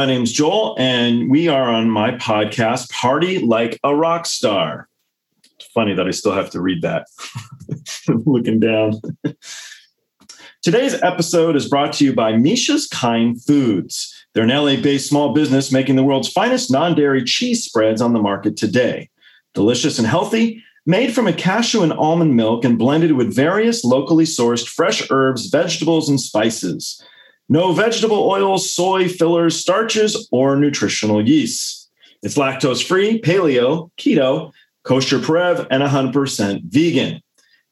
my name's Joel, and we are on my podcast, Party Like a Rock Star. It's funny that I still have to read that. Looking down. Today's episode is brought to you by Misha's Kind Foods. They're an LA based small business making the world's finest non dairy cheese spreads on the market today. Delicious and healthy, made from a cashew and almond milk and blended with various locally sourced fresh herbs, vegetables, and spices. No vegetable oils, soy, fillers, starches, or nutritional yeasts. It's lactose free, paleo, keto, kosher Parev, and 100% vegan.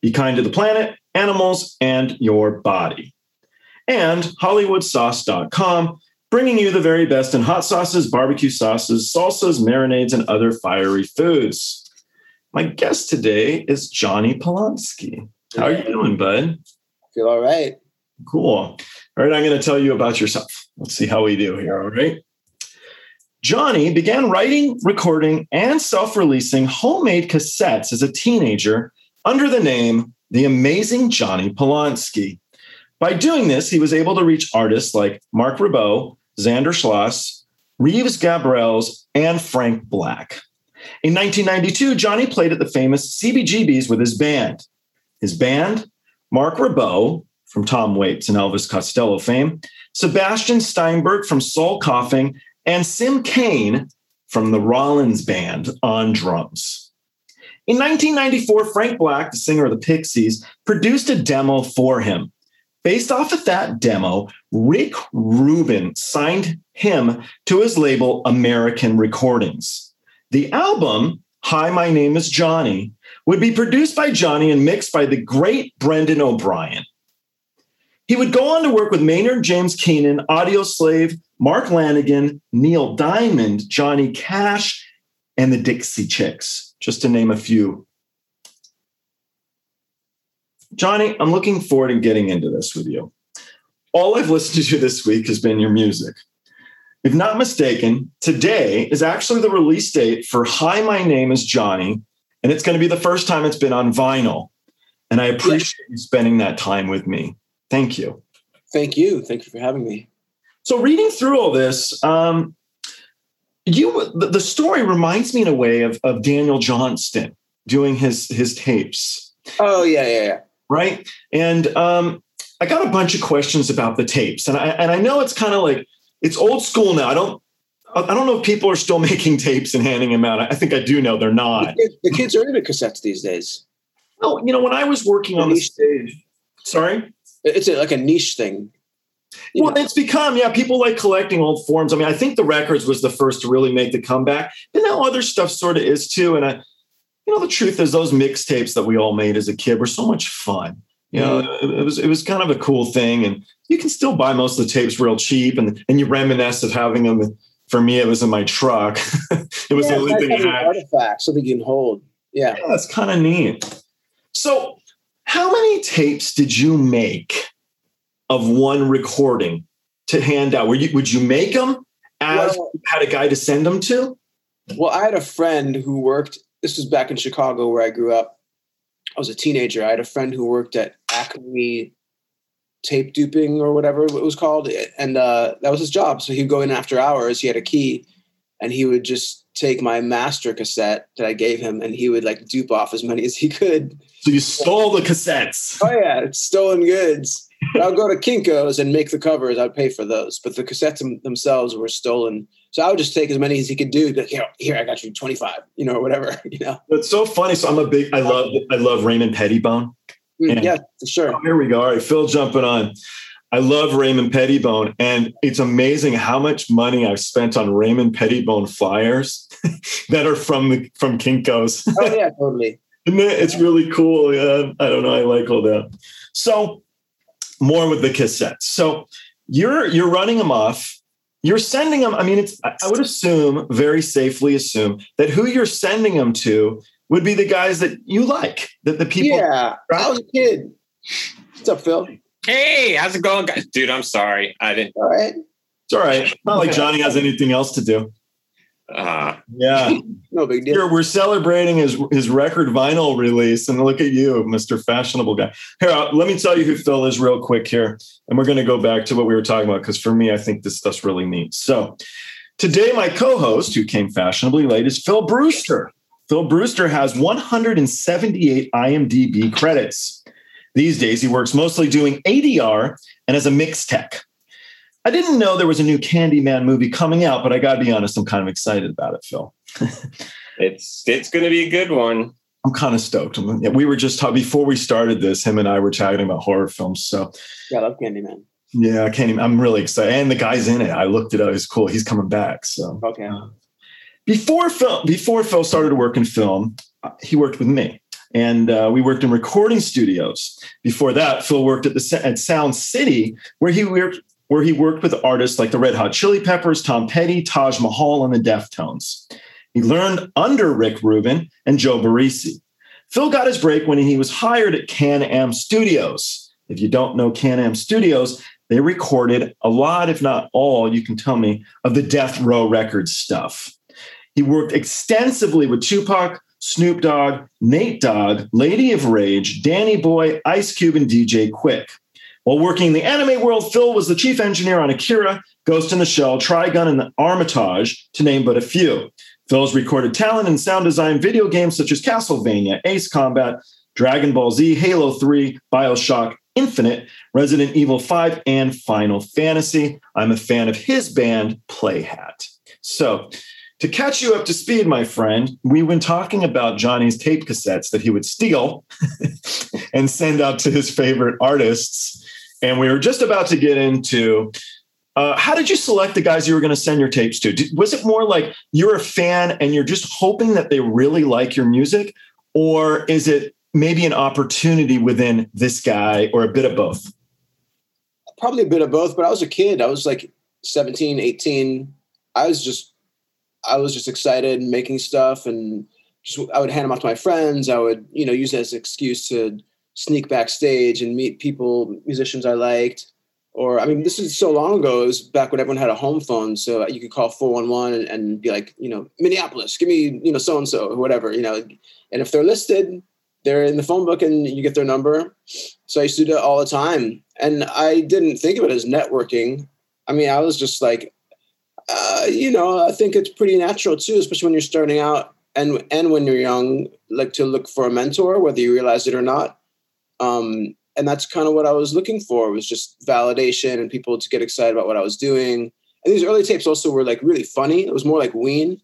Be kind to the planet, animals, and your body. And HollywoodSauce.com, bringing you the very best in hot sauces, barbecue sauces, salsas, marinades, and other fiery foods. My guest today is Jonny Polonsky. How are you doing, bud? Feel all right. Cool. All right, I'm going to tell you about yourself. Let's see how we do here. All right. Jonny began writing, recording, and self releasing homemade cassettes as a teenager under the name The Amazing Jonny Polonsky. By doing this, he was able to reach artists like Marc Ribot, Zander Schloss, Reeves Gabrels, and Frank Black. In 1992, Jonny played at the famous CBGBs with his band. His band, Marc Ribot from Tom Waits and Elvis Costello fame, Sebastian Steinberg from Soul Coughing, and Sim Cain from the Rollins Band on drums. In 1994, Frank Black, the singer of the Pixies, produced a demo for him. Based off of that demo, Rick Rubin signed him to his label American Recordings. The album, Hi, My Name is Jonny, would be produced by Jonny and mixed by the great Brendan O'Brien. He would go on to work with Maynard James Keenan, Audioslave, Mark Lanegan, Neil Diamond, Jonny Cash, and the Dixie Chicks, just to name a few. Jonny, I'm looking forward to getting into this with you. All I've listened to this week has been your music. If not mistaken, today is actually the release date for Hi, My Name is Johnny, and it's going to be the first time it's been on vinyl. And I appreciate you spending that time with me. Thank you. Thank you. Thank you for having me. So, reading through all this, um, you the, the story reminds me in a way of, of Daniel Johnston doing his his tapes. Oh yeah, yeah, yeah. Right, and um, I got a bunch of questions about the tapes, and I and I know it's kind of like it's old school now. I don't I don't know if people are still making tapes and handing them out. I think I do know they're not. The kids, the kids are into cassettes these days. Oh, you know, when I was working on the stage, sorry, it's like a niche thing. Well, know. it's become yeah. People like collecting old forms. I mean, I think the records was the first to really make the comeback, and now other stuff sort of is too. And I, you know, the truth is those mixtapes that we all made as a kid were so much fun. You know, mm. it, it was it was kind of a cool thing, and you can still buy most of the tapes real cheap, and and you reminisce of having them. For me, it was in my truck. it was yeah, the only thing I had. Artifact, something you can hold. Yeah, yeah that's kind of neat. So, how many tapes did you make of one recording to hand out? Were you would you make them as well, you had a guy to send them to? Well, I had a friend who worked. This was back in Chicago where I grew up. I was a teenager. I had a friend who worked at Acme tape duping or whatever it was called, and uh, that was his job. So he'd go in after hours. He had a key, and he would just take my master cassette that I gave him, and he would like dupe off as many as he could. So you stole the cassettes? Oh yeah, it's stolen goods. I'll go to Kinko's and make the covers. I'd pay for those, but the cassettes themselves were stolen. So I would just take as many as he could do. Like, here, here, I got you twenty five, you know, or whatever. You know, it's so funny. So I'm a big. I love. I love Raymond Pettibone. Mm, yeah, for sure. Oh, here we go. All right, Phil jumping on. I love Raymond Pettibone, and it's amazing how much money I've spent on Raymond Pettibone flyers that are from the from Kinkos. oh yeah, totally. It's really cool. Yeah, I don't know. I like all that. So more with the cassettes. So you're you're running them off. You're sending them. I mean, it's. I would assume very safely assume that who you're sending them to would be the guys that you like, that the people. Yeah? I was a kid. What's up, Phil? Hey, how's it going, guys? Dude, I'm sorry. I didn't. All right. It's all right. Not like Jonny has anything else to do. Uh, Yeah. No big deal. Here we're celebrating his his record vinyl release, and look at you, Mr. Fashionable Guy. Here, uh, let me tell you who Phil is real quick here, and we're going to go back to what we were talking about because for me, I think this stuff's really neat. So, today my co-host, who came fashionably late, is Phil Brewster. Phil Brewster has 178 IMDb credits. These days, he works mostly doing ADR and as a mix tech. I didn't know there was a new Candyman movie coming out, but I got to be honest, I'm kind of excited about it, Phil. it's it's going to be a good one. I'm kind of stoked. We were just talking before we started this. Him and I were chatting about horror films. So Yeah, I love Candyman. yeah, I can't. Even, I'm really excited, and the guy's in it. I looked it up. He's cool. He's coming back. So Okay. before Phil, before Phil started to work in film, uh, he worked with me, and uh, we worked in recording studios. Before that, Phil worked at the at Sound City, where he worked where he worked with artists like the Red Hot Chili Peppers, Tom Petty, Taj Mahal, and the Deftones. He learned under Rick Rubin and Joe Barresi. Phil got his break when he was hired at Can Am Studios. If you don't know Can Am Studios, they recorded a lot, if not all, you can tell me, of the Death Row Records stuff. He worked extensively with Tupac, Snoop Dogg, Nate Dogg, Lady of Rage, Danny Boy, Ice Cube, and DJ Quik. While working in the anime world, Phil was the chief engineer on Akira, Ghost in the Shell, Trigun, and Armitage, to name but a few. Phil's recorded talent in sound design video games such as Castlevania, Ace Combat, Dragon Ball Z, Halo 3, Bioshock Infinite, Resident Evil 5, and Final Fantasy. I'm a fan of his band, Playhat. So, to catch you up to speed, my friend, we've been talking about Jonny's tape cassettes that he would steal and send out to his favorite artists. And we were just about to get into uh, how did you select the guys you were going to send your tapes to? Did, was it more like you're a fan and you're just hoping that they really like your music? Or is it maybe an opportunity within this guy or a bit of both? Probably a bit of both, but I was a kid. I was like 17, 18. I was just I was just excited and making stuff and just I would hand them off to my friends. I would, you know, use it as an excuse to sneak backstage and meet people, musicians I liked. Or I mean, this is so long ago. It was back when everyone had a home phone, so you could call four one one and be like, you know, Minneapolis, give me, you know, so and so whatever, you know. And if they're listed, they're in the phone book and you get their number. So I used to do it all the time, and I didn't think of it as networking. I mean, I was just like, uh, you know, I think it's pretty natural too, especially when you're starting out and and when you're young, like to look for a mentor, whether you realize it or not. Um, and that's kind of what I was looking for was just validation and people to get excited about what I was doing. And these early tapes also were like really funny. It was more like Ween,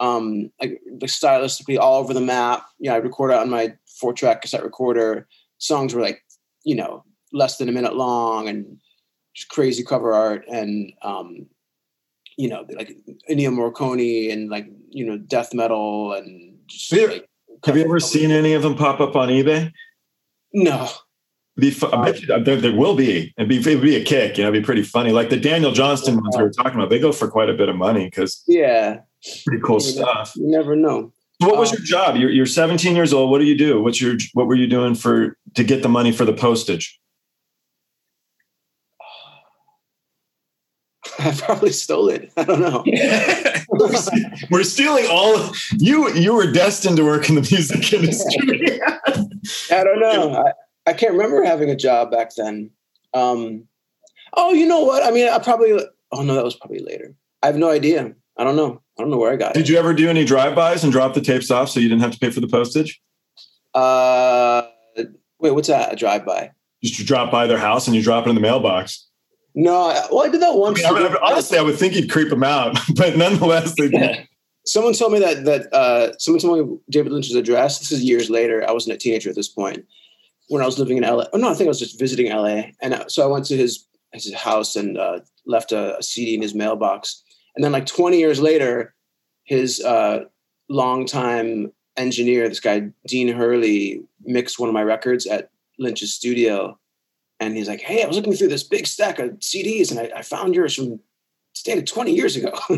um, like, like stylistically all over the map. You know, I recorded on my four track cassette recorder. Songs were like, you know, less than a minute long and just crazy cover art and um, you know, like Ennio Morricone and like, you know, death metal and just Yeah. like, Have you ever seen any of them pop up on eBay? No. Be I bet you, there, there will be. It'd be, it'd be a kick. You know, it'd be pretty funny. Like the Daniel Johnston ones we were talking about, they go for quite a bit of money because Yeah. pretty cool You stuff. You never know. So what was Um, your job? You're, you're 17 years old. What do you do? What's your what were you doing for to get the money for the postage? I probably stole it. I don't know. we're stealing all you you were destined to work in the music industry. I don't know. I, I can't remember having a job back then. Um, oh, you know what? I mean, I probably. Oh no, that was probably later. I have no idea. I don't know. I don't know where I got it. Did you ever do any drive-bys and drop the tapes off so you didn't have to pay for the postage? Uh, wait, what's that? A drive by? Just to drop by their house and you drop it in the mailbox. No, I, well, I did that I once. mean, I honestly, I would think you'd creep them out, but nonetheless, they did. someone told me that that uh, someone told me David Lynch's address. This is years later. I wasn't a teenager at this point. When I was living in LA. Oh no, I think I was just visiting LA, and uh, so I went to his his house and uh, left a, a CD in his mailbox. And then, like 20 years later, his uh, longtime engineer, this guy Dean Hurley, mixed one of my records at Lynch's studio. And he's like, "Hey, I was looking through this big stack of CDs, and I, I found yours from dated 20 years ago."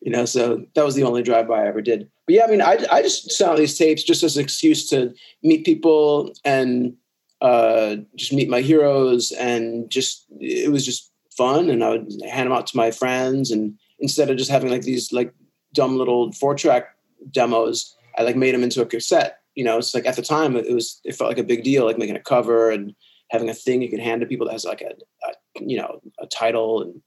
you know, so that was the only drive-by I ever did. But yeah, I mean, I, I just sent out these tapes just as an excuse to meet people and uh, just meet my heroes, and just it was just fun. And I would hand them out to my friends, and instead of just having like these like dumb little four track demos. I like made them into a cassette. You know, it's like at the time it was it felt like a big deal, like making a cover and having a thing you can hand to people that has like a, a you know a title and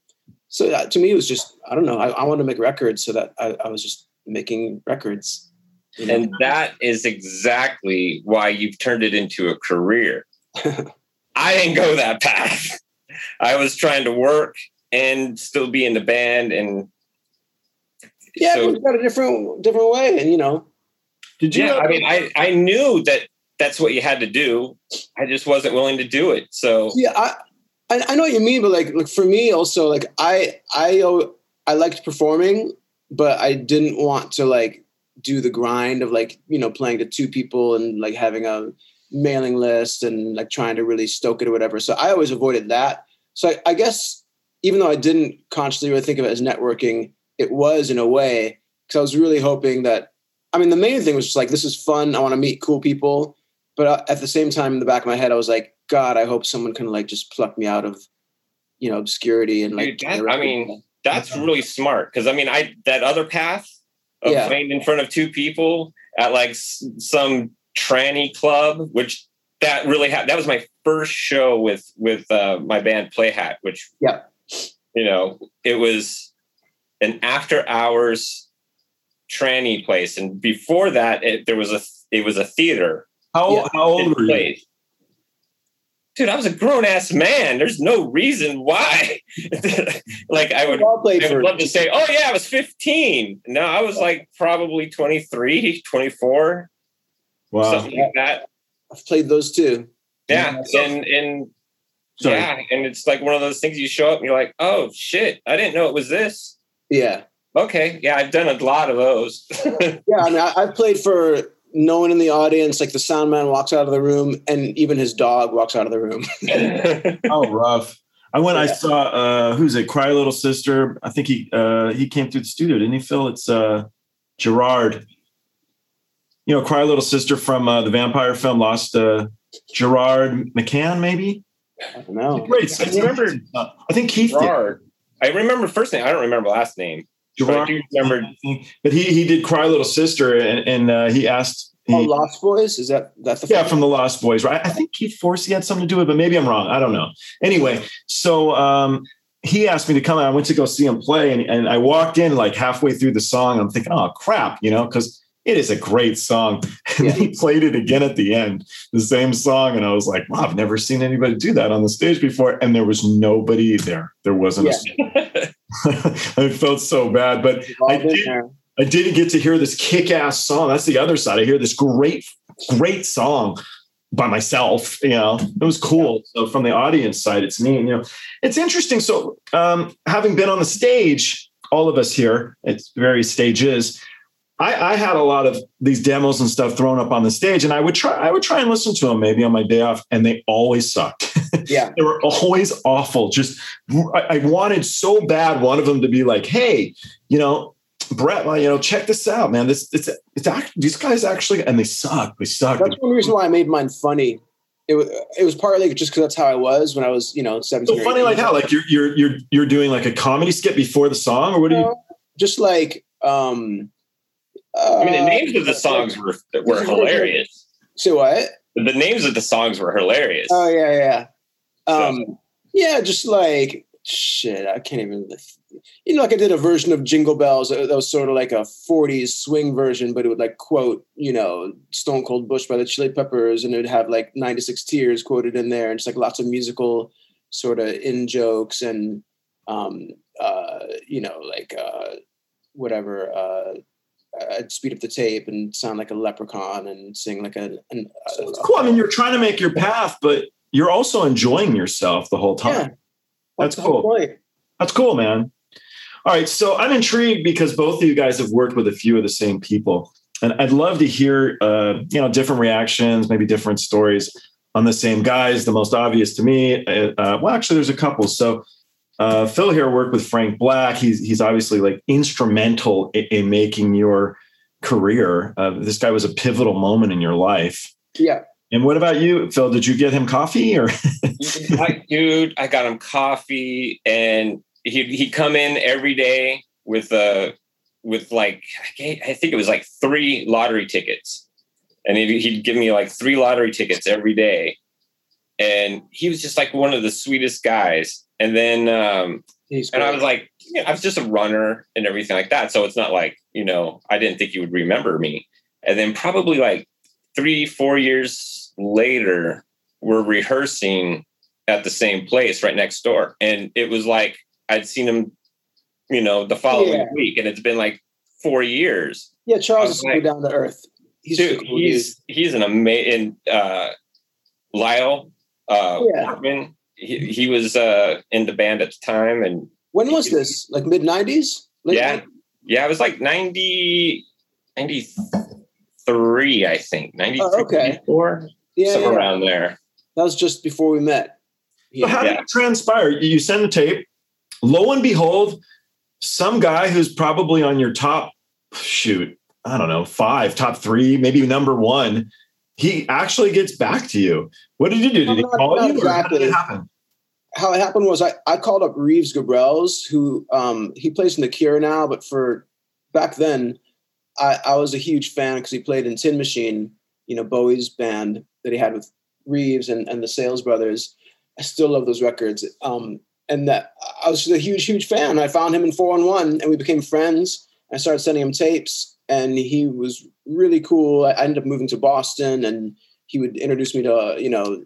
so that, to me it was just I don't know I, I wanted to make records so that I, I was just making records. You know? And that is exactly why you've turned it into a career. I didn't go that path. I was trying to work and still be in the band and yeah, so, got a different different way, and you know. Did you? Yeah, I mean, I I knew that that's what you had to do. I just wasn't willing to do it. So yeah, I I, know what you mean, but like like for me also, like I I I liked performing, but I didn't want to like do the grind of like you know playing to two people and like having a mailing list and like trying to really stoke it or whatever. So I always avoided that. So I, I guess even though I didn't consciously really think of it as networking, it was in a way because I was really hoping that. I mean, the main thing was just like this is fun. I want to meet cool people, but uh, at the same time, in the back of my head, I was like, God, I hope someone can like just pluck me out of you know obscurity and like. Dude, that, I mean, that's really smart because I mean, I that other path of yeah. playing in front of two people at like some tranny club, which that really had that was my first show with with uh, my band Playhat, which yeah, you know, it was an after hours tranny place, and before that, it, there was a it was a theater. How yeah. how old were you? Dude, I was a grown ass man. There's no reason why. like I would, I would love to say, oh yeah, I was 15. No, I was like probably 23, 24. Wow. Something like that. I've played those too. Yeah. yeah and and Sorry. yeah, and it's like one of those things you show up and you're like, oh shit, I didn't know it was this. Yeah. Okay. Yeah, I've done a lot of those. yeah, I mean, I, have played for no one in the audience. Like the sound man walks out of the room, and even his dog walks out of the room. oh, rough. I went. Yeah. I saw uh, who's it? Cry Little Sister. I think he uh, he came through the studio, didn't he? Phil? It's uh, Gerard. You know, Cry Little Sister from uh, the vampire film Lost. Uh, Gerard McMann, maybe. I don't know. Great. I remember. I think Keith. Gerard. Did. I remember first name. I don't remember last name. Gerard, but, but he he did Cry Little Sister, and, and uh, he asked. He, oh, Lost Boys is that that's the yeah from the Lost Boys, right? I think Keith Forsey had something to do with it, but maybe I'm wrong. I don't know. Anyway, so um, he asked me to come. I went to go see him play, and, and I walked in like halfway through the song. I'm thinking, oh crap, you know, because it is a great song. And yeah. he played it again at the end, the same song. And I was like, wow, I've never seen anybody do that on the stage before. And there was nobody there. There wasn't yeah. a I felt so bad. But I did, I did get to hear this kick-ass song. That's the other side. I hear this great, great song by myself. You know, it was cool. So from the audience side, it's neat. You know, it's interesting. So um, having been on the stage, all of us here at various stages, I, I, had a lot of these demos and stuff thrown up on the stage, and I would try. I would try and listen to them maybe on my day off, and they always sucked. Yeah, they were always awful. Just I, I, wanted so bad one of them to be like, "Hey, you know, Brett, you know, check this out, man. This it's it's act, these guys actually, and they suck. They suck. That's one reason why I made mine funny. It was it was partly just because that's how I was when I was you know seventeen. So funny, like how like you're you're you're you're doing like a comedy skit before the song, or what do you? Just like um I mean, the names of the uh, songs were were hilarious. So what? The names of the songs were hilarious. Oh yeah, yeah. Um, so. yeah, just like shit. I can't even. You know, like I did a version of Jingle Bells that was sort of like a '40s swing version, but it would like quote, you know, Stone Cold Bush by the Chili Peppers, and it would have like '96 Tears quoted in there, and just like lots of musical sort of in jokes and, um, uh, you know, like uh, whatever. Uh, I'd speed up the tape and sound like a leprechaun and sing like a. An, so it's cool. I mean, you're trying to make your path, but you're also enjoying yourself the whole time. Yeah. That's, That's cool. That's cool, man. All right, so I'm intrigued because both of you guys have worked with a few of the same people, and I'd love to hear, uh, you know, different reactions, maybe different stories on the same guys. The most obvious to me, uh, uh well, actually, there's a couple. So uh, Phil here worked with Frank Black. He's he's obviously like instrumental in, in making your career. Uh, this guy was a pivotal moment in your life. Yeah. And what about you, Phil? Did you get him coffee or? I, dude, I got him coffee, and he'd he'd come in every day with a with like I think it was like three lottery tickets, and he'd, he'd give me like three lottery tickets every day, and he was just like one of the sweetest guys. And then, um, and I was like, I was just a runner and everything like that, so it's not like you know I didn't think he would remember me. And then probably like three, four years later, we're rehearsing at the same place right next door, and it was like I'd seen him you know, the following yeah. week, and it's been like four years. Yeah, Charles is like, down to earth. He's dude, he's he's an amazing uh, Lyle uh, yeah. He, he was uh, in the band at the time, and when was he, this? Like mid nineties? Yeah, 90s? yeah, it was like 90, 93, I think. Ninety three, oh, okay. Yeah, somewhere yeah. around there. That was just before we met. Yeah. So how did it transpire? You send the tape. Lo and behold, some guy who's probably on your top shoot, I don't know, five, top three, maybe number one, he actually gets back to you. What did you do? Did he call you? Exactly. how did it happen? How it happened was I, I called up Reeves Gabrels, who um, he plays in the Cure now, but for back then, I, I was a huge fan because he played in Tin Machine, you know, Bowie's band that he had with Reeves and, and the Sales Brothers. I still love those records. Um, and that I was a huge, huge fan. I found him in 411 and we became friends. I started sending him tapes and he was really cool. I ended up moving to Boston and he would introduce me to, you know,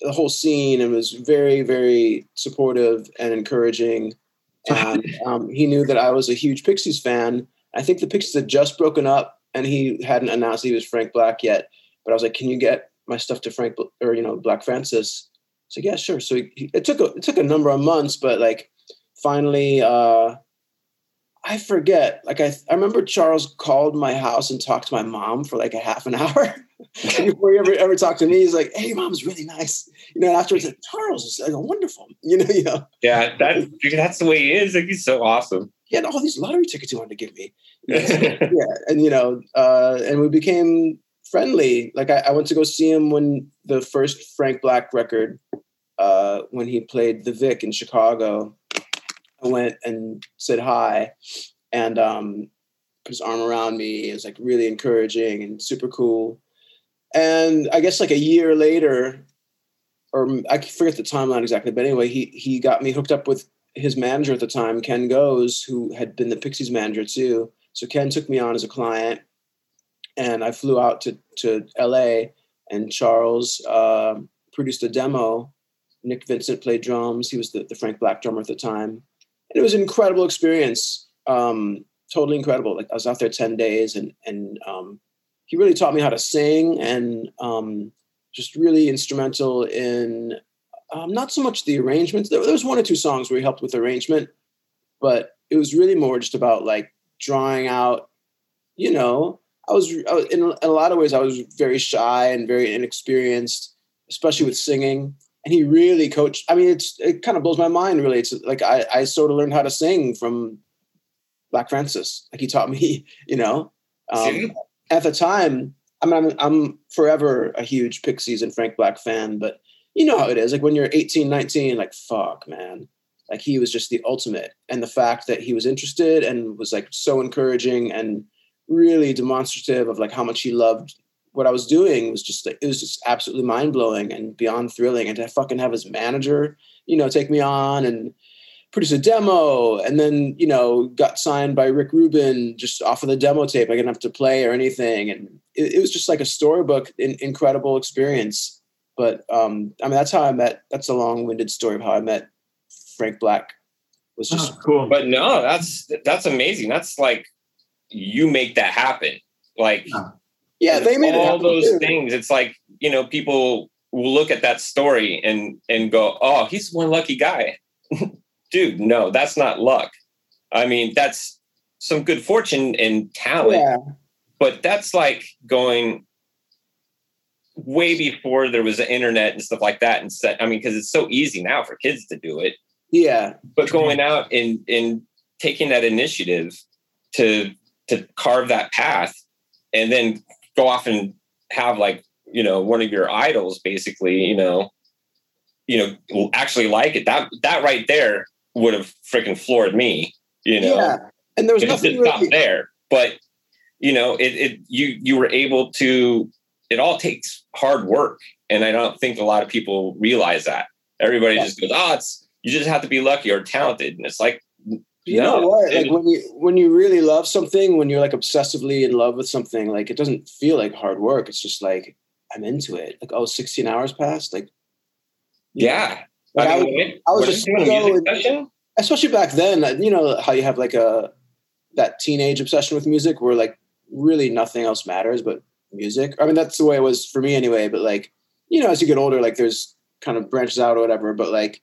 the whole scene and was very, very supportive and encouraging. And um, he knew that I was a huge Pixies fan. I think the Pixies had just broken up and he hadn't announced he was Frank Black yet. But I was like, can you get my stuff to Frank or, you know, Black Francis? So yeah, sure. So he, it took a, it took a number of months, but like finally, uh, I forget. Like I, I remember Charles called my house and talked to my mom for like a half an hour before he ever ever talked to me. He's like, "Hey, mom's really nice," you know. Afterwards, like, Charles is like, wonderful, you know. You know. Yeah, that that's the way he is. Like he's so awesome. He had all these lottery tickets he wanted to give me. yeah, and you know, uh, and we became friendly. Like I, I, went to go see him when the first Frank Black record, uh, when he played the Vic in Chicago. I went and said hi, and um, put his arm around me. It was like really encouraging and super cool. And I guess like a year later, or I forget the timeline exactly, but anyway, he he got me hooked up with his manager at the time, Ken Goes, who had been the Pixies manager too. So Ken took me on as a client, and I flew out to to L.A. and Charles uh, produced a demo. Nick Vincent played drums. He was the, the Frank Black drummer at the time, and it was an incredible experience. Um, totally incredible. Like I was out there ten days, and and um, he really taught me how to sing, and um, just really instrumental in um, not so much the arrangements. There, there was one or two songs where he helped with arrangement, but it was really more just about like drawing out, you know, I was, I was in, a lot of ways I was very shy and very inexperienced, especially with singing. And he really coached. I mean, it's it kind of blows my mind. Really, it's like I I sort of learned how to sing from Black Francis. Like he taught me, you know. Um, at the time, I mean, I'm, I'm forever a huge Pixies and Frank Black fan, but you know how it is. Like when you're 18, 19, like fuck, man. Like he was just the ultimate. And the fact that he was interested and was like so encouraging and really demonstrative of like how much he loved what I was doing was just like, it was just absolutely mind blowing and beyond thrilling. And to fucking have his manager, you know, take me on and produce a demo, and then you know got signed by Rick Rubin just off of the demo tape. I didn't have to play or anything, and it, it was just like a storybook, in, incredible experience. But um, I mean, that's how I met. That's a long winded story of how I met Frank Black. Was just oh, cool. But no, that's that's amazing. That's like you make that happen. Like, yeah, they made all those too. things. It's like you know, people will look at that story and and go, "Oh, he's one lucky guy." Dude, no, that's not luck. I mean, that's some good fortune and talent. Yeah. But that's like going way before there was the internet and stuff like that. And set, I mean, because it's so easy now for kids to do it. Yeah. But going out and and taking that initiative to to carve that path and then go off and have like you know one of your idols basically you know you know actually like it that that right there would have freaking floored me you know yeah And there was nothing really, there. But you know, it, it you you were able to. It all takes hard work, and I don't think a lot of people realize that. Everybody Yeah. just goes, "Oh, it's you just have to be lucky or talented," and it's like, you no, know what? Like when you when you really love something, when you're like obsessively in love with something, like it doesn't feel like hard work. It's just like I'm into it. Like oh, 16 hours passed. Like yeah. Like, I I, was- I was just so especially back then. You know how you have like a that teenage obsession with music, where like really nothing else matters but music. I mean, that's the way it was for me anyway. But like you know, as you get older, like there's kind of branches out or whatever. But like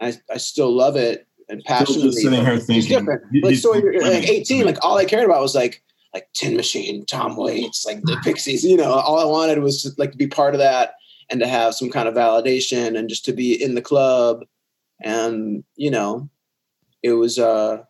I I still love it and Still passionately. just sitting but here it's thinking. different. Like so, you're like 18. Like all I cared about was like like Tin Machine, Tom Waits, like the Pixies. You know, all I wanted was to like to be part of that and to have some kind of validation and just to be in the club. And you know, it was. uh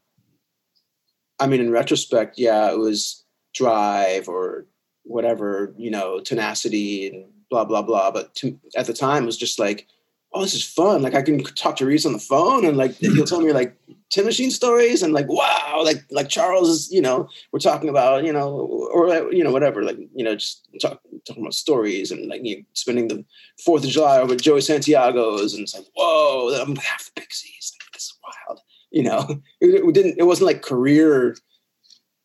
I mean, in retrospect, yeah, it was drive or whatever, you know, tenacity and blah blah blah. But to, at the time, it was just like, oh, this is fun. Like I can talk to Reese on the phone, and like he'll tell me like Tin Machine stories, and like wow, like like Charles is, you know, we're talking about, you know, or you know, whatever, like you know, just talk, talking about stories and like you know, spending the Fourth of July over at Joey Santiago's, and it's like, whoa, I'm half the Pixies. Like, this is wild. You know, it, it didn't. It wasn't like career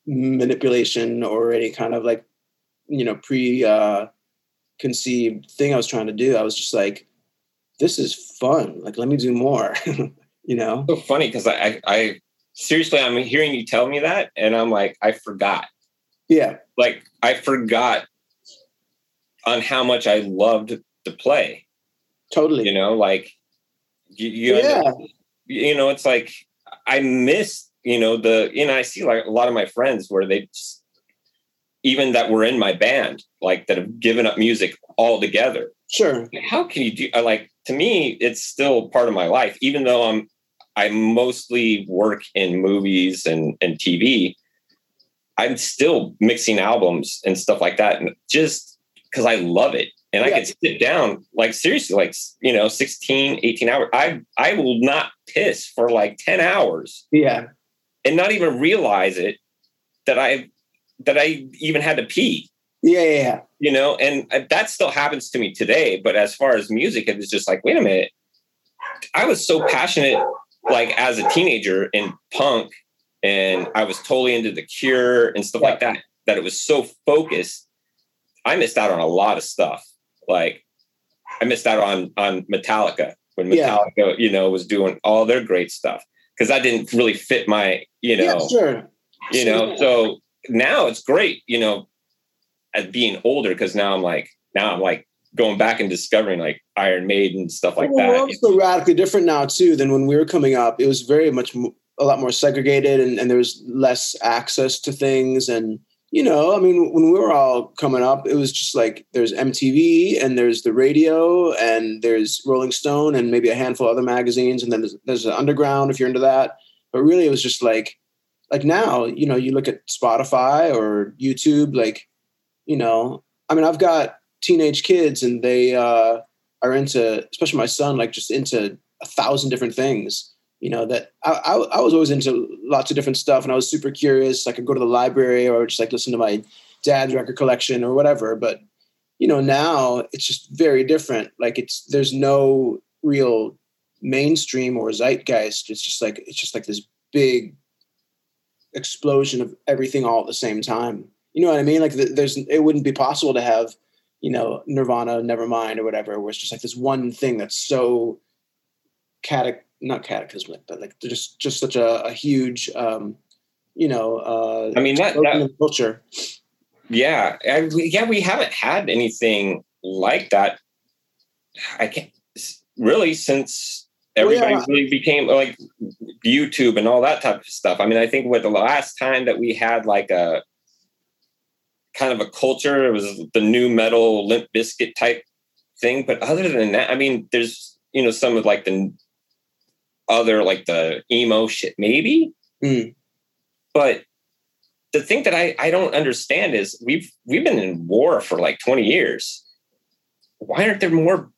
manipulation or any kind of like, you know, pre uh, conceived thing I was trying to do. I was just like, this is fun. Like, let me do more. you know? so funny because I, I, I seriously, I'm hearing you tell me that, and I'm like, I forgot. Yeah. Like, I forgot on how much I loved to play. Totally. You know, like you, you, yeah. up- you know, it's like I miss, you know, the, you know, I see like a lot of my friends where they just, even that were in my band, like that have given up music altogether. Sure. How can you do? I Like to me, it's still part of my life, even though I'm, I mostly work in movies and and TV. I'm still mixing albums and stuff like that, and just because I love it. And I Yeah. can sit down, like seriously, like you know, 16, 18 hours. I I will not piss for like 10 hours Yeah. and not even realize it that I that I even had to pee. Yeah. Yeah. yeah. You know, and that still happens to me today. But as far as music, it was just like, wait a minute. I was so passionate, like as a teenager in punk, and I was totally into the cure and stuff like that, that it was so focused. I missed out on a lot of stuff. Like I missed out on on Metallica when Yeah. Metallica, you know, was doing all their great stuff. Because that didn't really fit my, you know, yeah. Sure. you know so now it's great you know at being older because now i'm like now i'm like going back and discovering like iron maiden and stuff like well, We're that also radically different now too than when we were coming up. It was very much a lot more segregated, and, and there was less access to things. And you know, I mean, when we were all coming up, it was just like there's MTV and there's the radio and there's Rolling Stone and maybe a handful of other magazines, and then there's, there's the underground if you're into that. But really, it was just like like now, you know, you look at Spotify or YouTube, like you know, I mean, I've got teenage kids and they uh, are into, especially my son, like just into a thousand different things. You know that I, I, I was always into lots of different stuff, and I was super curious. I could go to the library or just like listen to my dad's record collection or whatever. But you know now it's just very different. Like it's there's no real mainstream or zeitgeist. It's just like it's just like this big explosion of everything all at the same time. You know what I mean? Like th- there's it wouldn't be possible to have you know Nirvana, Nevermind, or whatever, where it's just like this one thing that's so catac not cataclysmic, but like just just such a, a huge um, you know uh, i mean that, that in culture. yeah I, yeah we haven't had anything like that i can't really since Well, everybody really became like youtube and all that type of stuff. I mean i think what the last time that we had like a kind of a culture it was the new metal Limp Bizkit type thing. But other than that i mean there's you know some of like the other like the emo shit maybe? Mm. but the thing that I, I don't understand is we've we've been in war for like 20 years. Why aren't there more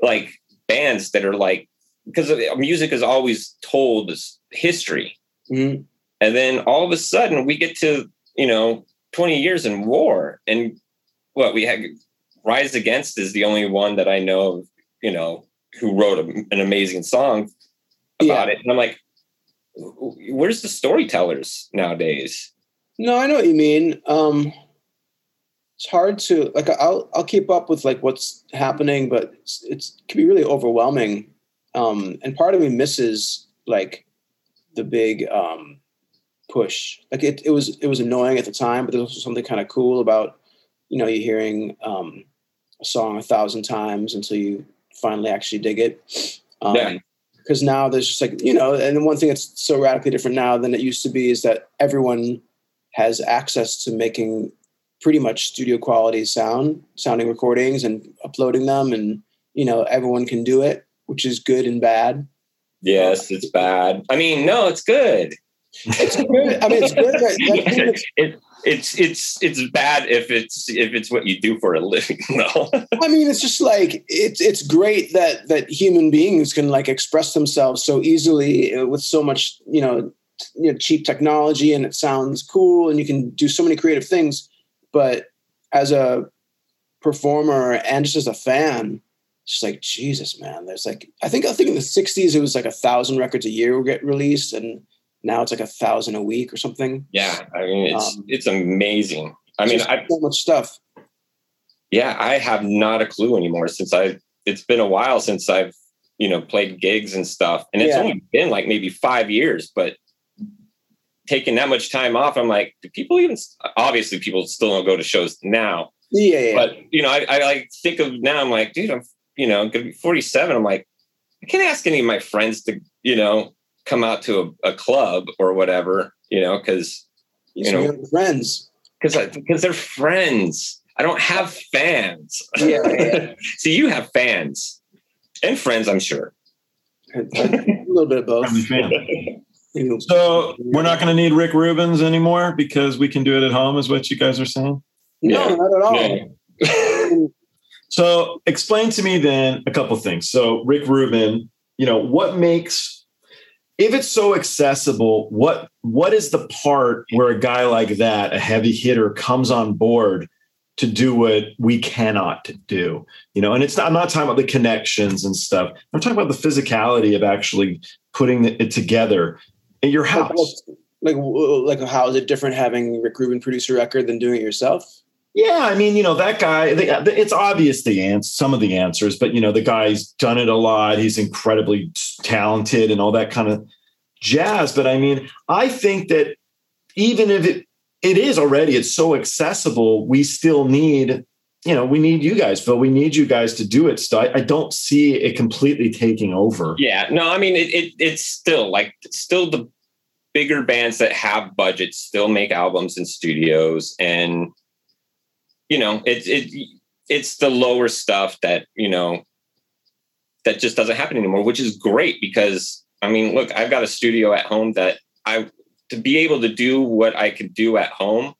like bands that are like because music is always told as history Mhm. And then all of a sudden we get to, you know, 20 years in war. And what we had Rise Against is the only one that I know of, you know, who wrote a, an amazing song about yeah. it. And I'm like, where's the storytellers nowadays? No, I know what you mean. Um, it's hard to like. I'll I'll keep up with like what's happening, but it's, it's it can be really overwhelming. Um, and part of me misses like the big um, push. Like it, it was it was annoying at the time, but there's also something kind of cool about you know you're hearing um, a song a thousand times until you finally actually dig it. Um, yeah. Because now there's just like you know, and one thing that's so radically different now than it used to be is that everyone has access to making pretty much studio quality sound, sounding recordings and uploading them, and you know everyone can do it, which is good and bad. Yes, it's bad. I mean, no, it's good. It's good. I mean, it's good. it, it's it's it's bad if it's if it's what you do for a living though i mean it's just like it's it's great that that human beings can like express themselves so easily with so much you know you know, cheap technology and it sounds cool and you can do so many creative things. But as a performer and just as a fan, it's just like Jesus, man. There's like I think I think in the '60s it was like a thousand records a year would get released, and now it's like a thousand a week or something. Yeah, I mean it's um, it's amazing. I mean, I so much stuff. Yeah, I have not a clue anymore since I. It's been a while since I've you know played gigs and stuff, and it's yeah. only been like maybe five years, but taking that much time off, I'm like, do people even? Obviously, people still don't go to shows now. Yeah, yeah. But you know, I, I like think of now. I'm like, dude, I'm you know gonna be 47. I'm like, I can't ask any of my friends to you know come out to a, a club or whatever. You know, because you, you know friends because because they're friends. I don't have fans. Yeah. yeah. so you have fans and friends, I'm sure. a little bit of both. So we're not going to need Rick Rubens anymore because we can do it at home, is what you guys are saying? No, yeah. not at all. Yeah. So explain to me then a couple things. So Rick Rubin, you know, what makes if it's so accessible, what what is the part where a guy like that, a heavy hitter, comes on board to do what we cannot do? You know, and it's not, I'm not talking about the connections and stuff. I'm talking about the physicality of actually putting it together at your house. Like, like, like how is it different having Rick Rubin produce a record than doing it yourself? Yeah, I mean, you know, that guy, uh, it's obvious the answer, some of the answers, but, you know, the guy's done it a lot. He's incredibly talented and all that kind of jazz. But I mean, I think that even if it, it is already, it's so accessible, we still need, you know, we need you guys, Phil. We need you guys to do it. So I, I don't see it completely taking over. Yeah, no, I mean, it, it it's still like, still the bigger bands that have budgets still make albums in studios and you know it's it it's the lower stuff that you know that just doesn't happen anymore which is great because i mean look i've got a studio at home that i to be able to do what i could do at home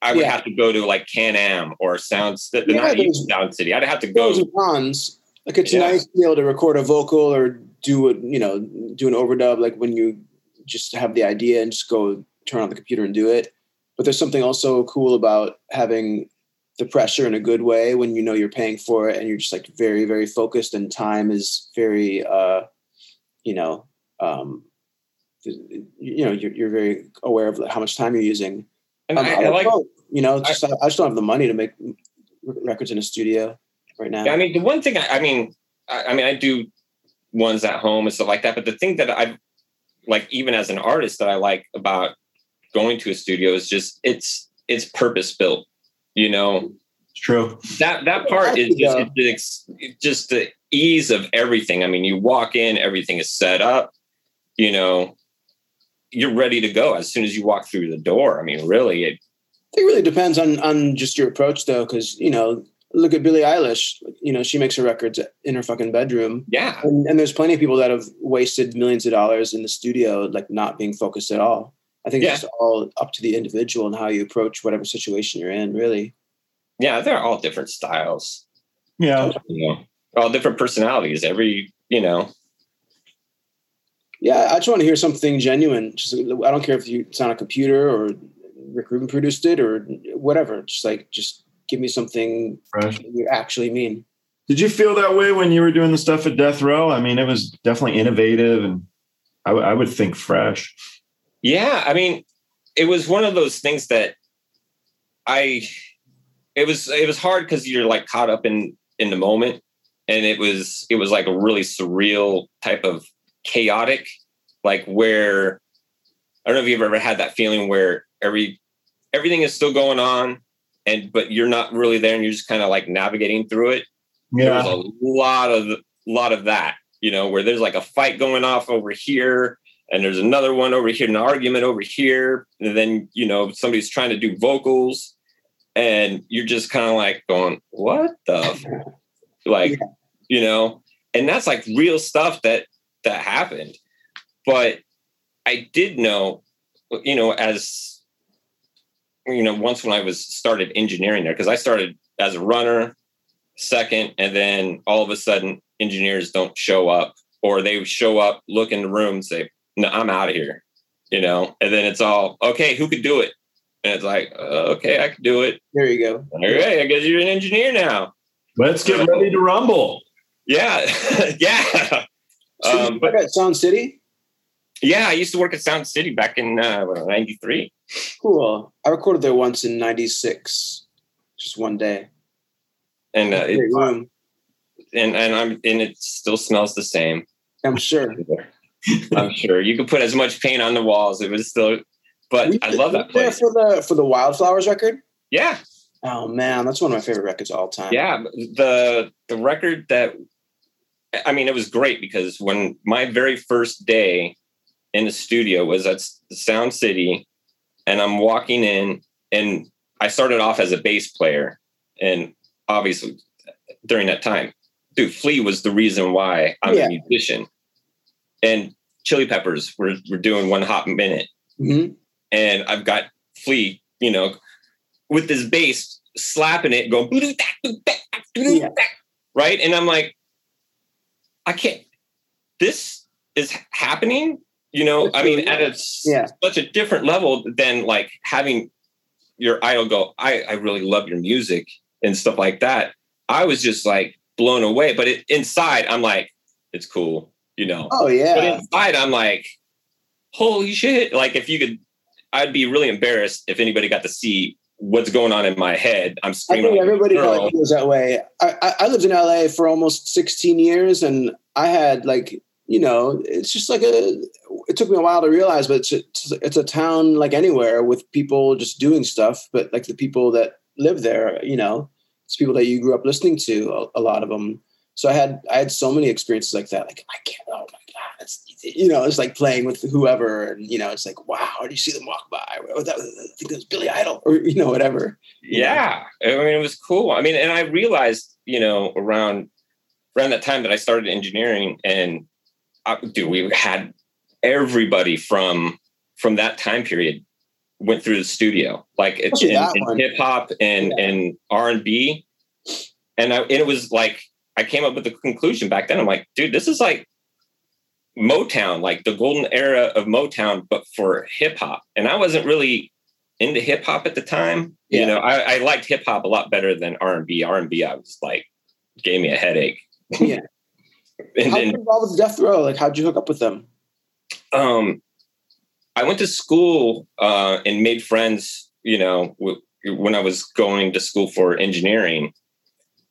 i would yeah. have to go to like can-am or sounds yeah, not even sound city i'd have to go cons like it's yeah. nice to be able to record a vocal or do a you know do an overdub like when you just have the idea and just go turn on the computer and do it. But there's something also cool about having the pressure in a good way when you know you're paying for it and you're just like very, very focused and time is very, uh, you know, um, you know, you're, you're very aware of how much time you're using. And I, I, I like, you know, just I, I, just don't have the money to make records in a studio right now. I mean, the one thing I, I mean, I, I mean, I do ones at home and stuff like that. But the thing that I've like even as an artist that I like about going to a studio is just it's it's purpose built. You know, it's true. That that part is just it's, it's just the ease of everything. I mean, you walk in, everything is set up. You know, you're ready to go as soon as you walk through the door. I mean, really, it. It really depends on on just your approach, though, because you know look at Billie Eilish. You know, she makes her records in her fucking bedroom. Yeah. And, and, there's plenty of people that have wasted millions of dollars in the studio, like not being focused at all. I think yeah. it's all up to the individual and how you approach whatever situation you're in, really. Yeah, they're all different styles. Yeah. You know, all different personalities. Every, you know. Yeah, I just want to hear something genuine. Just I don't care if you it's on a computer or Rick Rubin produced it or whatever. Just like just give me something Fresh. you actually mean. Did you feel that way when you were doing the stuff at Death Row? I mean, it was definitely innovative, and I, w- I would think fresh. Yeah, I mean, it was one of those things that I it was it was hard because you're like caught up in in the moment and it was it was like a really surreal type of chaotic like where i don't know if you've ever had that feeling where every everything is still going on and but you're not really there and you're just kind of like navigating through it. There was a lot of lot of that you know where there's like a fight going off over here and there's another one over here an argument over here. And then you know somebody's trying to do vocals. And you're just kind of like going what the like Yeah. you know? And that's like real stuff that that happened. But i did know you know as you know once when i was started engineering there because i started as a runner second and then all of a sudden engineers don't show up or they show up look in the room say no i'm out of here you know and then it's all okay who could do it and it's like uh, okay i can do it There you go. all right i guess you're an engineer now Let's get ready to rumble. yeah yeah um, but at Sound City. yeah i used to work at sound city back in uh, 93 Cool. I recorded there once in '96, just one day. and uh, it, and and i'm and it still smells the same I'm sure. I'm sure. You could put as much paint on the walls. It was still but We i love that place. for the for the Wildflowers record. yeah. Oh man, that's one of my favorite records of all time. yeah. The the record that i mean it was great because when my very first day in the studio was at sound city and i'm walking in and i started off as a bass player and obviously during that time dude flea was the reason why i'm Yeah. a musician and chili peppers We're we're doing one hot minute Mhm. and I've got Flea, you know, with this bass slapping it, going Yeah. right, and I'm like, I can't. This is happening, you know. I mean, at a Yeah. such a different level than like having your idol go. I I really love your music and stuff like that. I was just like blown away, but it, inside I'm like, it's cool, you know. Oh yeah. But inside, I'm like, holy shit. Like, if you could, I'd be really embarrassed if anybody got to see what's going on in my head. I'm I screaming. think everybody probably feels that way. I, I, I lived in LA for almost 16 years, and I had like you know, it's just like a. It took me a while to realize, but it's it's, it's a town like anywhere with people just doing stuff. But like the people that live there, you know, it's people that you grew up listening to. A, a lot of them. So I had I had so many experiences like that. Like I can't. Oh my god, it's you know, it's like playing with whoever, and you know, it's like wow, do you see them walk by? Oh, that, I think it was Billy Idol, or you know, whatever. Yeah. I mean, it was cool. I mean, and I realized, you know, around around that time that I started engineering, and I, dude, we had everybody from from that time period went through the studio, like it's in, in hip hop and Yeah. and R and B, and I, and it was like I came up with the conclusion back then. I'm like, dude, this is like Motown, like the golden era of Motown, but for hip hop. And I wasn't really into hip hop at the time. Yeah. You know, I, I liked hip hop a lot better than R and B. R and B, I was like, gave me a headache. Yeah. and How then you involved with Death Row? Like, how'd you hook up with them? um, I went to school uh, and made friends. You know, w- when I was going to school for engineering,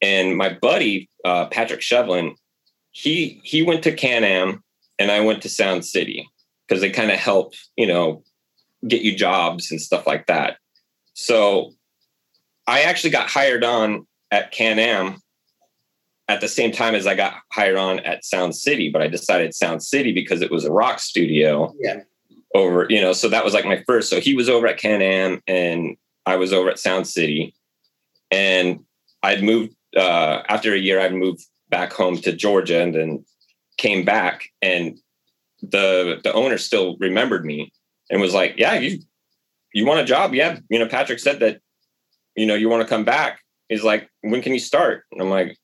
and my buddy uh, Patrick Shevlin, he he went to Can Am, and I went to Sound City because they kind of help you know get you jobs and stuff like that. So I actually got hired on at Can Am at the same time as I got hired on at Sound City, but I decided Sound City because it was a rock studio Yeah. over, you know, so that was like my first. So he was over at Can Am and I was over at Sound City. And I'd moved uh after a year, I'd moved back home to Georgia and then came back and the the owner still remembered me and was like, Yeah, you you want a job? Yeah. You know, Patrick said that, you know, you want to come back. He's like, when can you start? And I'm like,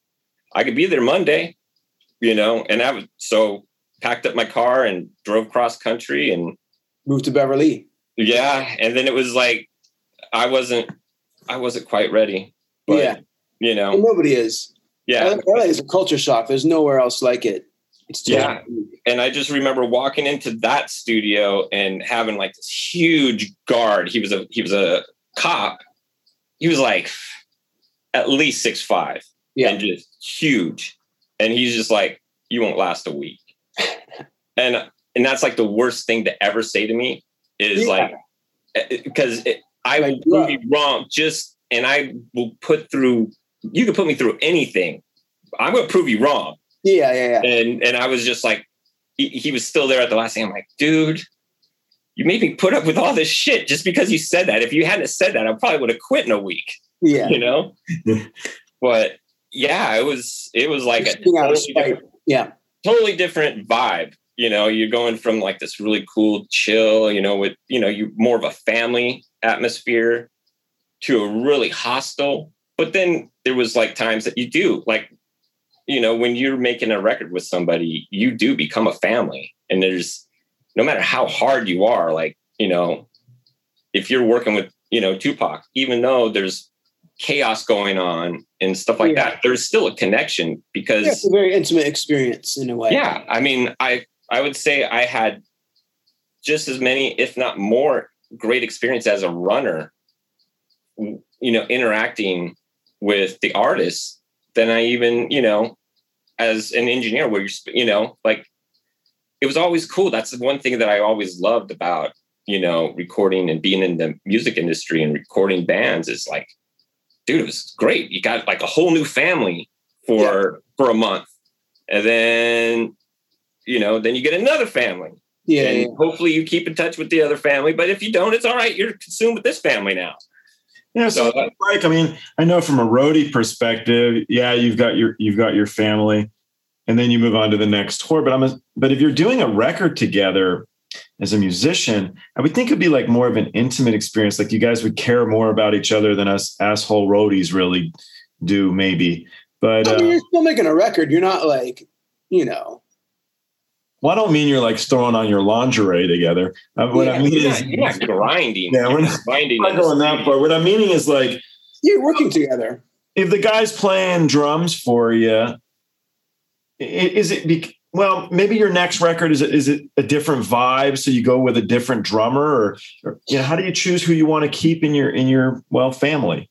I could be there Monday, you know, and I was so packed up my car and drove cross country and moved to Beverly. Yeah, and then it was like I wasn't I wasn't quite ready. But, yeah, you know, and nobody is. Yeah, LA is a culture shock. There's nowhere else like it. It's yeah, and I just remember walking into that studio and having like this huge guard. He was a he was a cop. He was like at least six five. Yeah, and just huge. And he's just like, "You won't last a week." and and that's like the worst thing to ever say to me is yeah. like because eh, I will prove you wrong. Just and I will put through. You can put me through anything. I'm going to prove you wrong. Yeah, yeah, yeah. And and I was just like, he, he was still there at the last thing. I'm like, dude, you made me put up with all this shit just because you said that. If you hadn't said that, I probably would have quit in a week. Yeah, you know. but yeah, it was it was like a totally yeah, totally different vibe you know you're going from like this really cool chill you know with you know you more of a family atmosphere to a really hostile but then there was like times that you do like you know when you're making a record with somebody you do become a family and there's no matter how hard you are like you know if you're working with you know tupac even though there's chaos going on and stuff like yeah. that there's still a connection because yeah, it's a very intimate experience in a way yeah i mean i I would say I had just as many, if not more, great experience as a runner, you know, interacting with the artists than I even, you know, as an engineer where you're, you know, like it was always cool. That's the one thing that I always loved about, you know, recording and being in the music industry and recording bands is like, dude, it was great. You got like a whole new family for yeah. for a month. And then you know, then you get another family. Yeah, and yeah. hopefully you keep in touch with the other family. But if you don't, it's all right. You're consumed with this family now. Yeah, so, so like I mean, I know from a roadie perspective, yeah, you've got your you've got your family, and then you move on to the next tour. But I'm a, but if you're doing a record together as a musician, I would think it'd be like more of an intimate experience. Like you guys would care more about each other than us asshole roadies really do, maybe. But I mean, uh, you're still making a record. You're not like, you know, well, I don't mean you're like throwing on your lingerie together. Uh, what yeah, I mean you're is not, you're not grinding. Yeah, we're not, grinding not going that far. What I'm meaning is like you're working together. If the guy's playing drums for you, is it? Be, well, maybe your next record is it, is it a different vibe, so you go with a different drummer, or, or you know, how do you choose who you want to keep in your in your well family?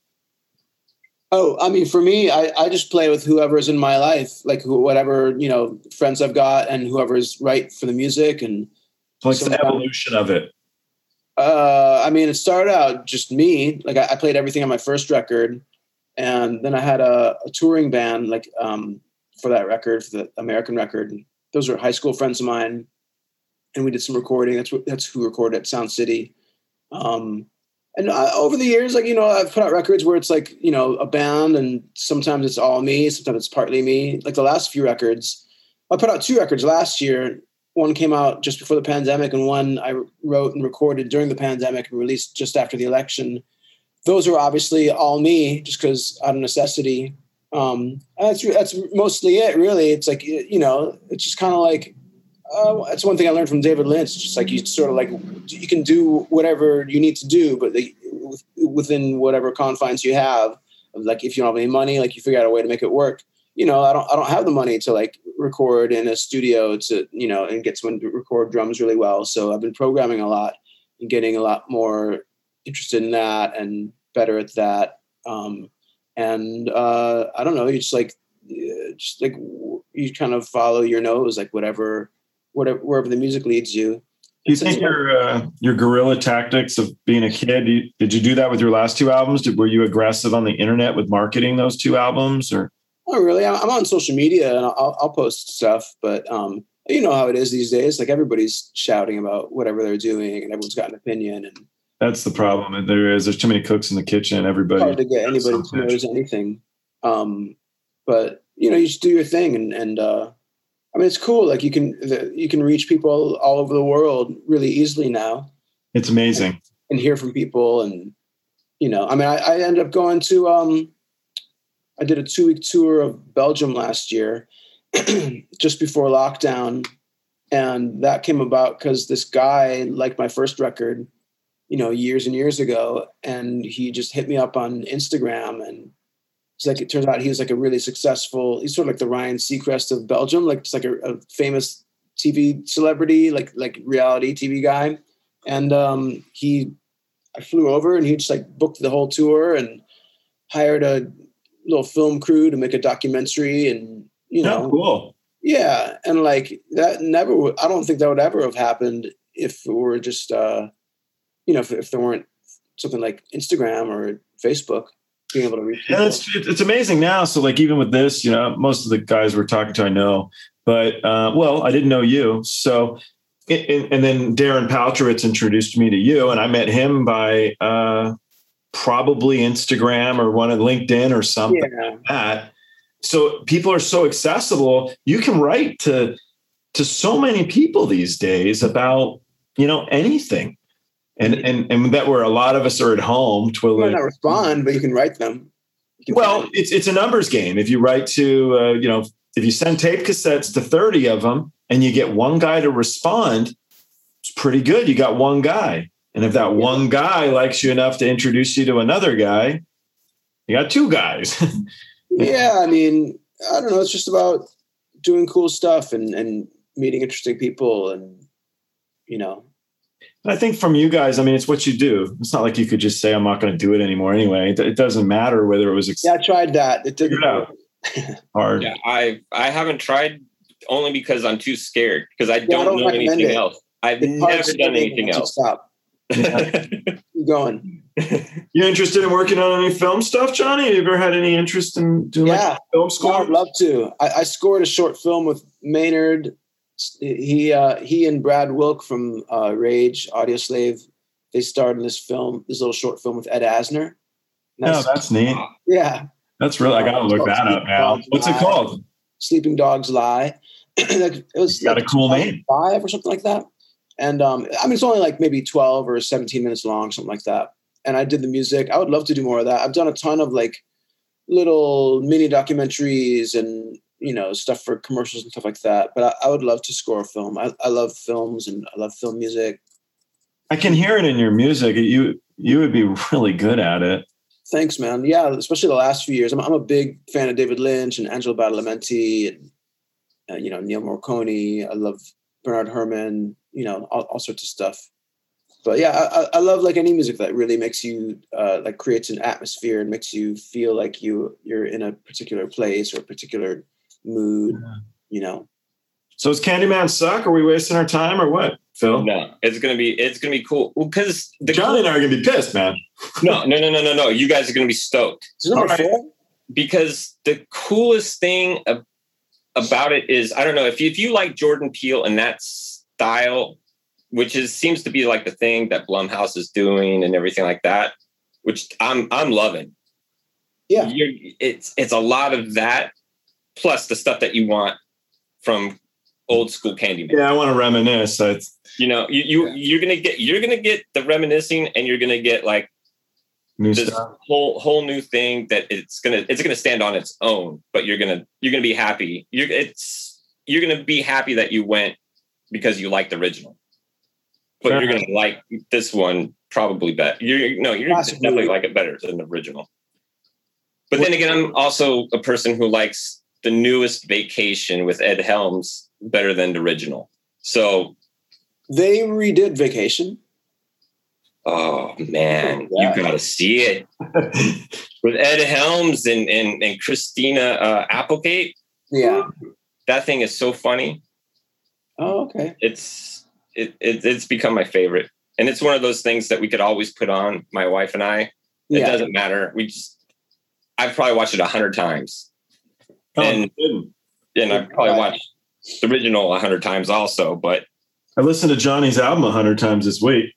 Oh, I mean, for me, I, I just play with whoever's in my life, like whatever you know, friends I've got, and whoever's right for the music, and so like the evolution of it. Uh, I mean, it started out just me. Like I, I played everything on my first record, and then I had a, a touring band, like um, for that record, for the American record. Those were high school friends of mine, and we did some recording. That's what that's who recorded at Sound City. Um, and I, over the years, like you know, I've put out records where it's like you know a band, and sometimes it's all me, sometimes it's partly me. Like the last few records, I put out two records last year. One came out just before the pandemic, and one I wrote and recorded during the pandemic and released just after the election. Those are obviously all me, just because out of necessity. Um, that's that's mostly it, really. It's like you know, it's just kind of like uh, that's one thing I learned from David Lynch. Just like you sort of like you can do whatever you need to do, but within whatever confines you have. Like if you don't have any money, like you figure out a way to make it work. You know, I don't I don't have the money to like record in a studio to you know and get someone to record drums really well. So I've been programming a lot and getting a lot more interested in that and better at that. Um, and uh, I don't know, you just like just like you kind of follow your nose, like whatever whatever wherever the music leads you. Do you think your uh, your guerrilla tactics of being a kid? You, did you do that with your last two albums? Did, were you aggressive on the internet with marketing those two albums, or? Not really. I'm on social media and I'll, I'll post stuff, but um, you know how it is these days. Like everybody's shouting about whatever they're doing, and everyone's got an opinion. And that's the problem. There is. There's too many cooks in the kitchen. Everybody hard to get anybody to knows anything. Um, but you know, you just do your thing, and and uh, I mean, it's cool. Like you can you can reach people all over the world really easily now. It's amazing. And, and hear from people, and you know, I mean, I, I ended up going to. Um, I did a two week tour of Belgium last year, just before lockdown, and that came about because this guy liked my first record, you know, years and years ago, and he just hit me up on Instagram and. It's like it turns out he was like a really successful. He's sort of like the Ryan Seacrest of Belgium, like just like a, a famous TV celebrity, like like reality TV guy. And um, he, I flew over and he just like booked the whole tour and hired a little film crew to make a documentary and you know oh, cool yeah and like that never would i don't think that would ever have happened if it were just uh you know if, if there weren't something like instagram or facebook being able to reach yeah it's, it's amazing now so like even with this you know most of the guys we're talking to i know but uh well i didn't know you so it, and then Darren Paltrowitz introduced me to you, and I met him by uh, probably Instagram or one of LinkedIn or something yeah. like that. So people are so accessible. You can write to to so many people these days about you know anything, and and and that where a lot of us are at home twiddling. You might not respond, but you can write them. Can well, it's it's a numbers game. If you write to uh, you know if you send tape cassettes to thirty of them and you get one guy to respond, it's pretty good. You got one guy. And if that one guy likes you enough to introduce you to another guy, you got two guys. yeah, I mean, I don't know. It's just about doing cool stuff and, and meeting interesting people and, you know. I think from you guys, I mean, it's what you do. It's not like you could just say, I'm not going to do it anymore anyway. It, it doesn't matter whether it was. Ex- yeah, I tried that. It didn't out. hard. Yeah, I I haven't tried only because I'm too scared because I, yeah, don't, I don't know anything it. else. I've it's never done anything else. Stop. Yeah. Keep going. You interested in working on any film stuff, Jonny? Have you ever had any interest in doing yeah. like film score? I'd love to. I, I, scored a short film with Maynard. He uh, he and Brad Wilk from uh, Rage Audioslave They starred in this film, this little short film with Ed Asner. That's, oh, that's neat. Yeah, that's really. I gotta look that up now. What's it called? Sleeping Dogs Lie. it was got like a cool name. Five or something like that. And um, I mean, it's only like maybe 12 or 17 minutes long, something like that. And I did the music. I would love to do more of that. I've done a ton of like little mini documentaries and, you know, stuff for commercials and stuff like that. But I, I would love to score a film. I, I love films and I love film music. I can hear it in your music. You you would be really good at it. Thanks, man. Yeah, especially the last few years. I'm, I'm a big fan of David Lynch and Angelo Badalamenti and uh, you know Ennio Morricone. I love Bernard Herrmann you know all, all sorts of stuff but yeah I, I, love like any music that really makes you uh, like creates an atmosphere and makes you feel like you you're in a particular place or a particular mood yeah. you know. So is candyman suck? Are we wasting our time or what phil? No it's gonna be it's gonna be cool. Because well, jonny and i are gonna be pissed man. No no no no no no. You guys are gonna be stoked. Right. because the coolest thing about it is i don't know if you, if you like jordan peele and that style, which is seems to be like the thing that Blumhouse is doing and everything like that, which I'm I'm loving. Yeah, You're, it's it's a lot of that plus the stuff that you want from old school Candyman. Yeah, I want to reminisce. It's, you know, you you you're gonna get you're gonna get the reminiscing, and you're gonna get like new this stuff. whole whole new thing that it's gonna it's gonna stand on its own. But you're gonna you're gonna be happy. You're it's you're gonna be happy that you went because you liked the original. But sure. you're going to like this one probably better. You're no, you're definitely like it better than the original. But then again, I'm also a person who likes the newest Vacation with Ed Helms better than the original. So they redid Vacation. Oh man, you got to see it with Ed Helms and and, and Christina uh, Applegate. Yeah, that thing is so funny. Oh, okay. It's it, it, it's become my favorite, and it's one of those things that we could always put on. My wife and I. It yeah. doesn't matter. We just I've probably watched it a hundred times, oh, and and I've probably watched the original a hundred times also. But I listened to Jonny's album a hundred times this week.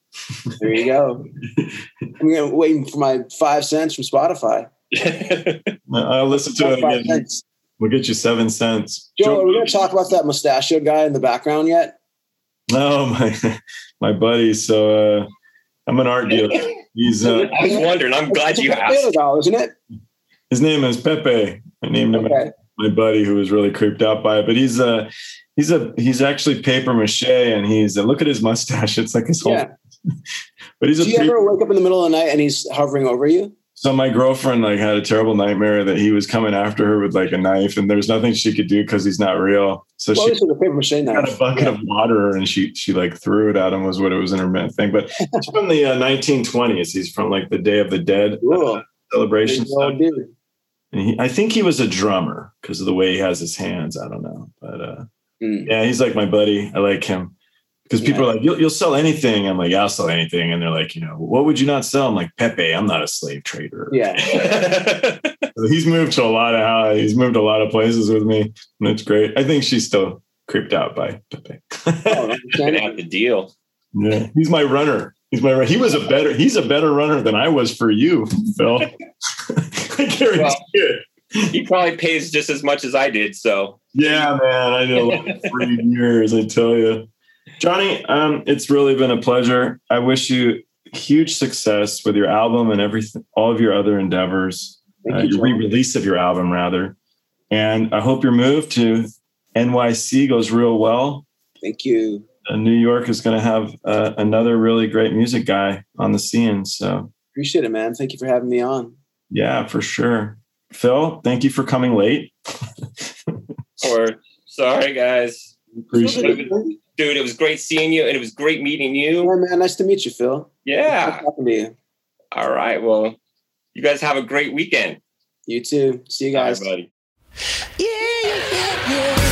There you go. I'm gonna waiting for my five cents from Spotify. I'll listen to it again. Cents. We'll get you seven cents. Joe, Joe are we going to talk about that mustachio guy in the background yet? No, my my buddy. So uh, I'm an art dealer. He's. Uh, I was wondering. I'm glad you asked. Doll, isn't it? His name is Pepe. I named him okay. My buddy who was really creeped out by it. But he's uh he's a he's actually paper mache, and he's a, look at his mustache. It's like his whole. Yeah. but he's Do a you paper, ever wake up in the middle of the night and he's hovering over you? so my girlfriend like had a terrible nightmare that he was coming after her with like a knife, and there's nothing she could do because he's not real. So Well, she it's a paper mache got a bucket Yeah. of water and she she like threw it at him was what it was in her thing. But it's from the uh, 1920s. He's from like the Day of the Dead uh, celebration. Stuff. dude. And he, I think he was a drummer because of the way he has his hands. I don't know, but uh, Mm. yeah, he's like my buddy. I like him because people are like, you'll, you'll sell anything. I'm like, yeah, I'll sell anything. And they're like, you know, what would you not sell? I'm like, Pepe, I'm not a slave trader. Yeah. So he's moved to a lot of how he's moved a lot of places with me. And it's great. I think she's still creeped out by Pepe. Oh, Gonna have the deal. Yeah, he's my runner. He's my he was a better he's a better runner than I was for you, Phil. I guarantee Well- it. He probably pays just as much as I did. So Yeah, man, I know three years. I tell you, Jonny. Um, it's really been a pleasure. I wish you huge success with your album and everything, all of your other endeavors. Uh, you, your re-release of your album, rather. And I hope your move to NYC goes real well. Thank you. Uh, New York is going to have uh, another really great music guy on the scene. So, Appreciate it, man. Thank you for having me on. yeah, for sure. Phil, thank you for coming late. or sorry guys. Appreciate it. Dude, it was great seeing you and it was great meeting you. Yeah, man. Nice to meet you, Phil. Yeah. Nice talking to you. All right. Well, you guys have a great weekend. You too. See you guys. Bye, buddy. Yeah, yeah, yeah, yeah.